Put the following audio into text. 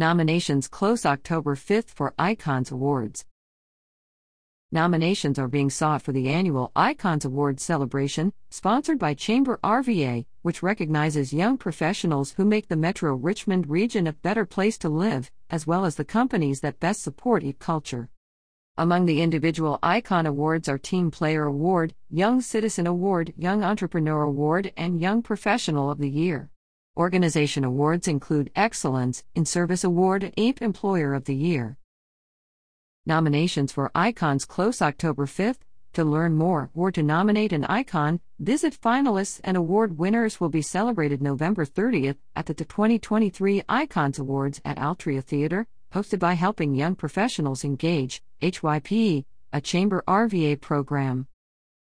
Nominations close October 5th for Icons Awards. Nominations are being sought for the annual Icons Awards celebration, sponsored by Chamber RVA, which recognizes young professionals who make the Metro Richmond region a better place to live, as well as the companies that best support YP culture. Among the individual Icon Awards are Team Player Award, Young Citizen Award, Young Entrepreneur Award, and Young Professional of the Year. Organization awards include Excellence in Service Award and YP Employer of the Year. Nominations for icons close October 5th. To learn more or to nominate an icon, visit finalists and award winners will be celebrated November 30th at the 2023 Icons Awards at Altria Theater, hosted by Helping Young Professionals Engage, HYP, a Chamber RVA program.